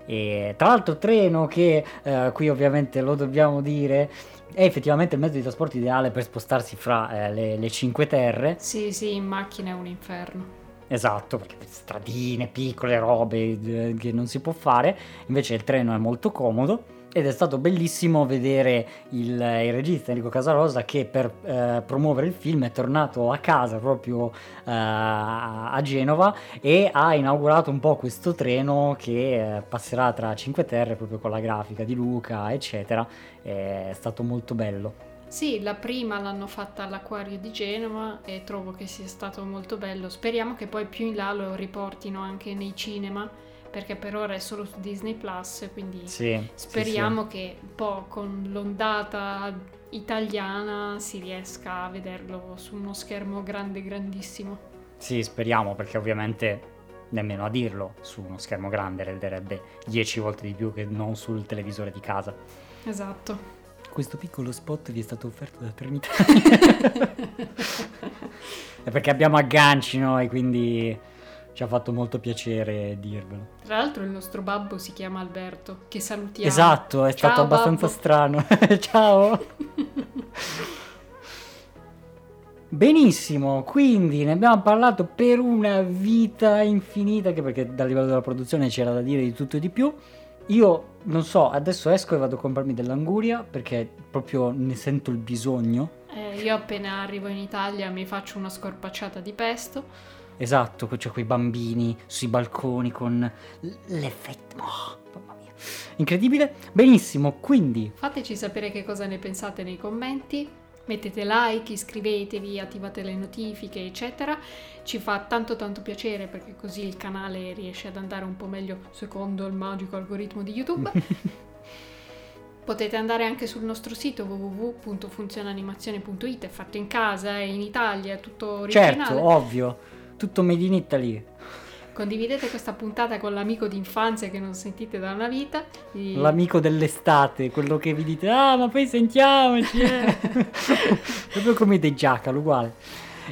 E tra l'altro treno che eh, qui ovviamente lo dobbiamo dire è effettivamente il mezzo di trasporto ideale per spostarsi fra eh, le, le Cinque Terre. Sì, sì, in macchina è un inferno. Esatto, perché stradine, piccole robe eh, che non si può fare, invece il treno è molto comodo ed è stato bellissimo vedere il, il regista Enrico Casarosa che per eh, promuovere il film è tornato a casa proprio eh, a Genova e ha inaugurato un po' questo treno che eh, passerà tra Cinque Terre proprio con la grafica di Luca eccetera, è stato molto bello. Sì, la prima l'hanno fatta all'Acquario di Genova e trovo che sia stato molto bello. Speriamo che poi più in là lo riportino anche nei cinema, perché per ora è solo su Disney Plus, quindi Sì, speriamo che un po' con l'ondata italiana si riesca a vederlo su uno schermo grande, grandissimo. Sì, sì, speriamo perché ovviamente nemmeno a dirlo su uno schermo grande renderebbe 10 volte di più che non sul televisore di casa. Esatto. Questo piccolo spot vi è stato offerto da Trinità. è perché abbiamo agganci noi, quindi ci ha fatto molto piacere dirvelo. Tra l'altro il nostro babbo si chiama Alberto, che salutiamo. Esatto, è stato Ciao, abbastanza babbo. strano. Ciao. Benissimo, quindi ne abbiamo parlato per una vita infinita, anche perché dal livello della produzione c'era da dire di tutto e di più. Io non so, adesso esco e vado a comprarmi dell'anguria perché proprio ne sento il bisogno. Eh, io appena arrivo in Italia mi faccio una scorpacciata di pesto. Esatto, c'è quei bambini sui balconi con l'effetto. Oh, mamma mia. Incredibile. Benissimo, quindi Fateci sapere che cosa ne pensate nei commenti. Mettete like, iscrivetevi, attivate le notifiche, eccetera. Ci fa tanto tanto piacere perché così il canale riesce ad andare un po' meglio secondo il magico algoritmo di YouTube. Potete andare anche sul nostro sito www.funzionanimazione.it, è fatto in casa, è in Italia, è tutto originale. certo, ovvio, tutto made in Italy. Condividete questa puntata con l'amico d'infanzia che non sentite da una vita. Vi- L'amico dell'estate, quello che vi dite, ah ma poi sentiamoci. eh." Proprio come dei Jackal, uguale.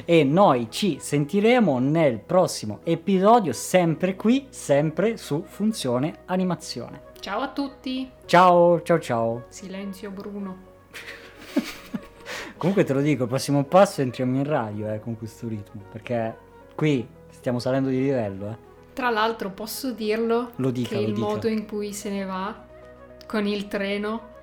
e noi ci sentiremo nel prossimo episodio, sempre qui, sempre su Funzione Animazione. Ciao a tutti. Ciao, ciao, ciao. Silenzio Bruno. Comunque te lo dico, il prossimo passo entriamo in radio eh, con questo ritmo, perché qui stiamo salendo di livello. Eh. Tra l'altro posso dirlo Lo dica, che lo il dica. modo in cui se ne va con il treno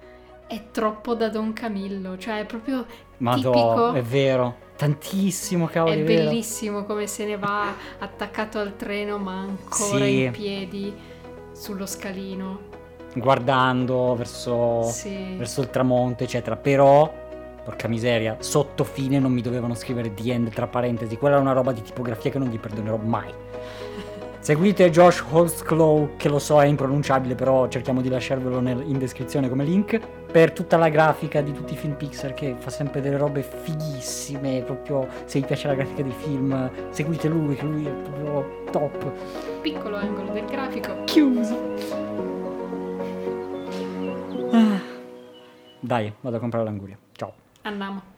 è troppo da Don Camillo, cioè è proprio Madò, tipico. è vero. Tantissimo, cavolo, È è, vero. bellissimo come se ne va attaccato al treno ma ancora Sì. in piedi sullo scalino. Guardando verso, Sì. verso il tramonto, eccetera. Però, porca miseria, sotto fine non mi dovevano scrivere the end tra parentesi. Quella è una roba di tipografia che non gli perdonerò mai. Seguite Josh Holtzclaw, che lo so è impronunciabile, però cerchiamo di lasciarvelo nel- in descrizione come link, per tutta la grafica di tutti i film Pixar, che fa sempre delle robe fighissime, proprio se vi piace la grafica dei film, seguite lui, che lui è proprio top. Piccolo angolo del grafico. Chiuso. Ah. Dai, vado a comprare l'anguria. Ciao. Andiamo.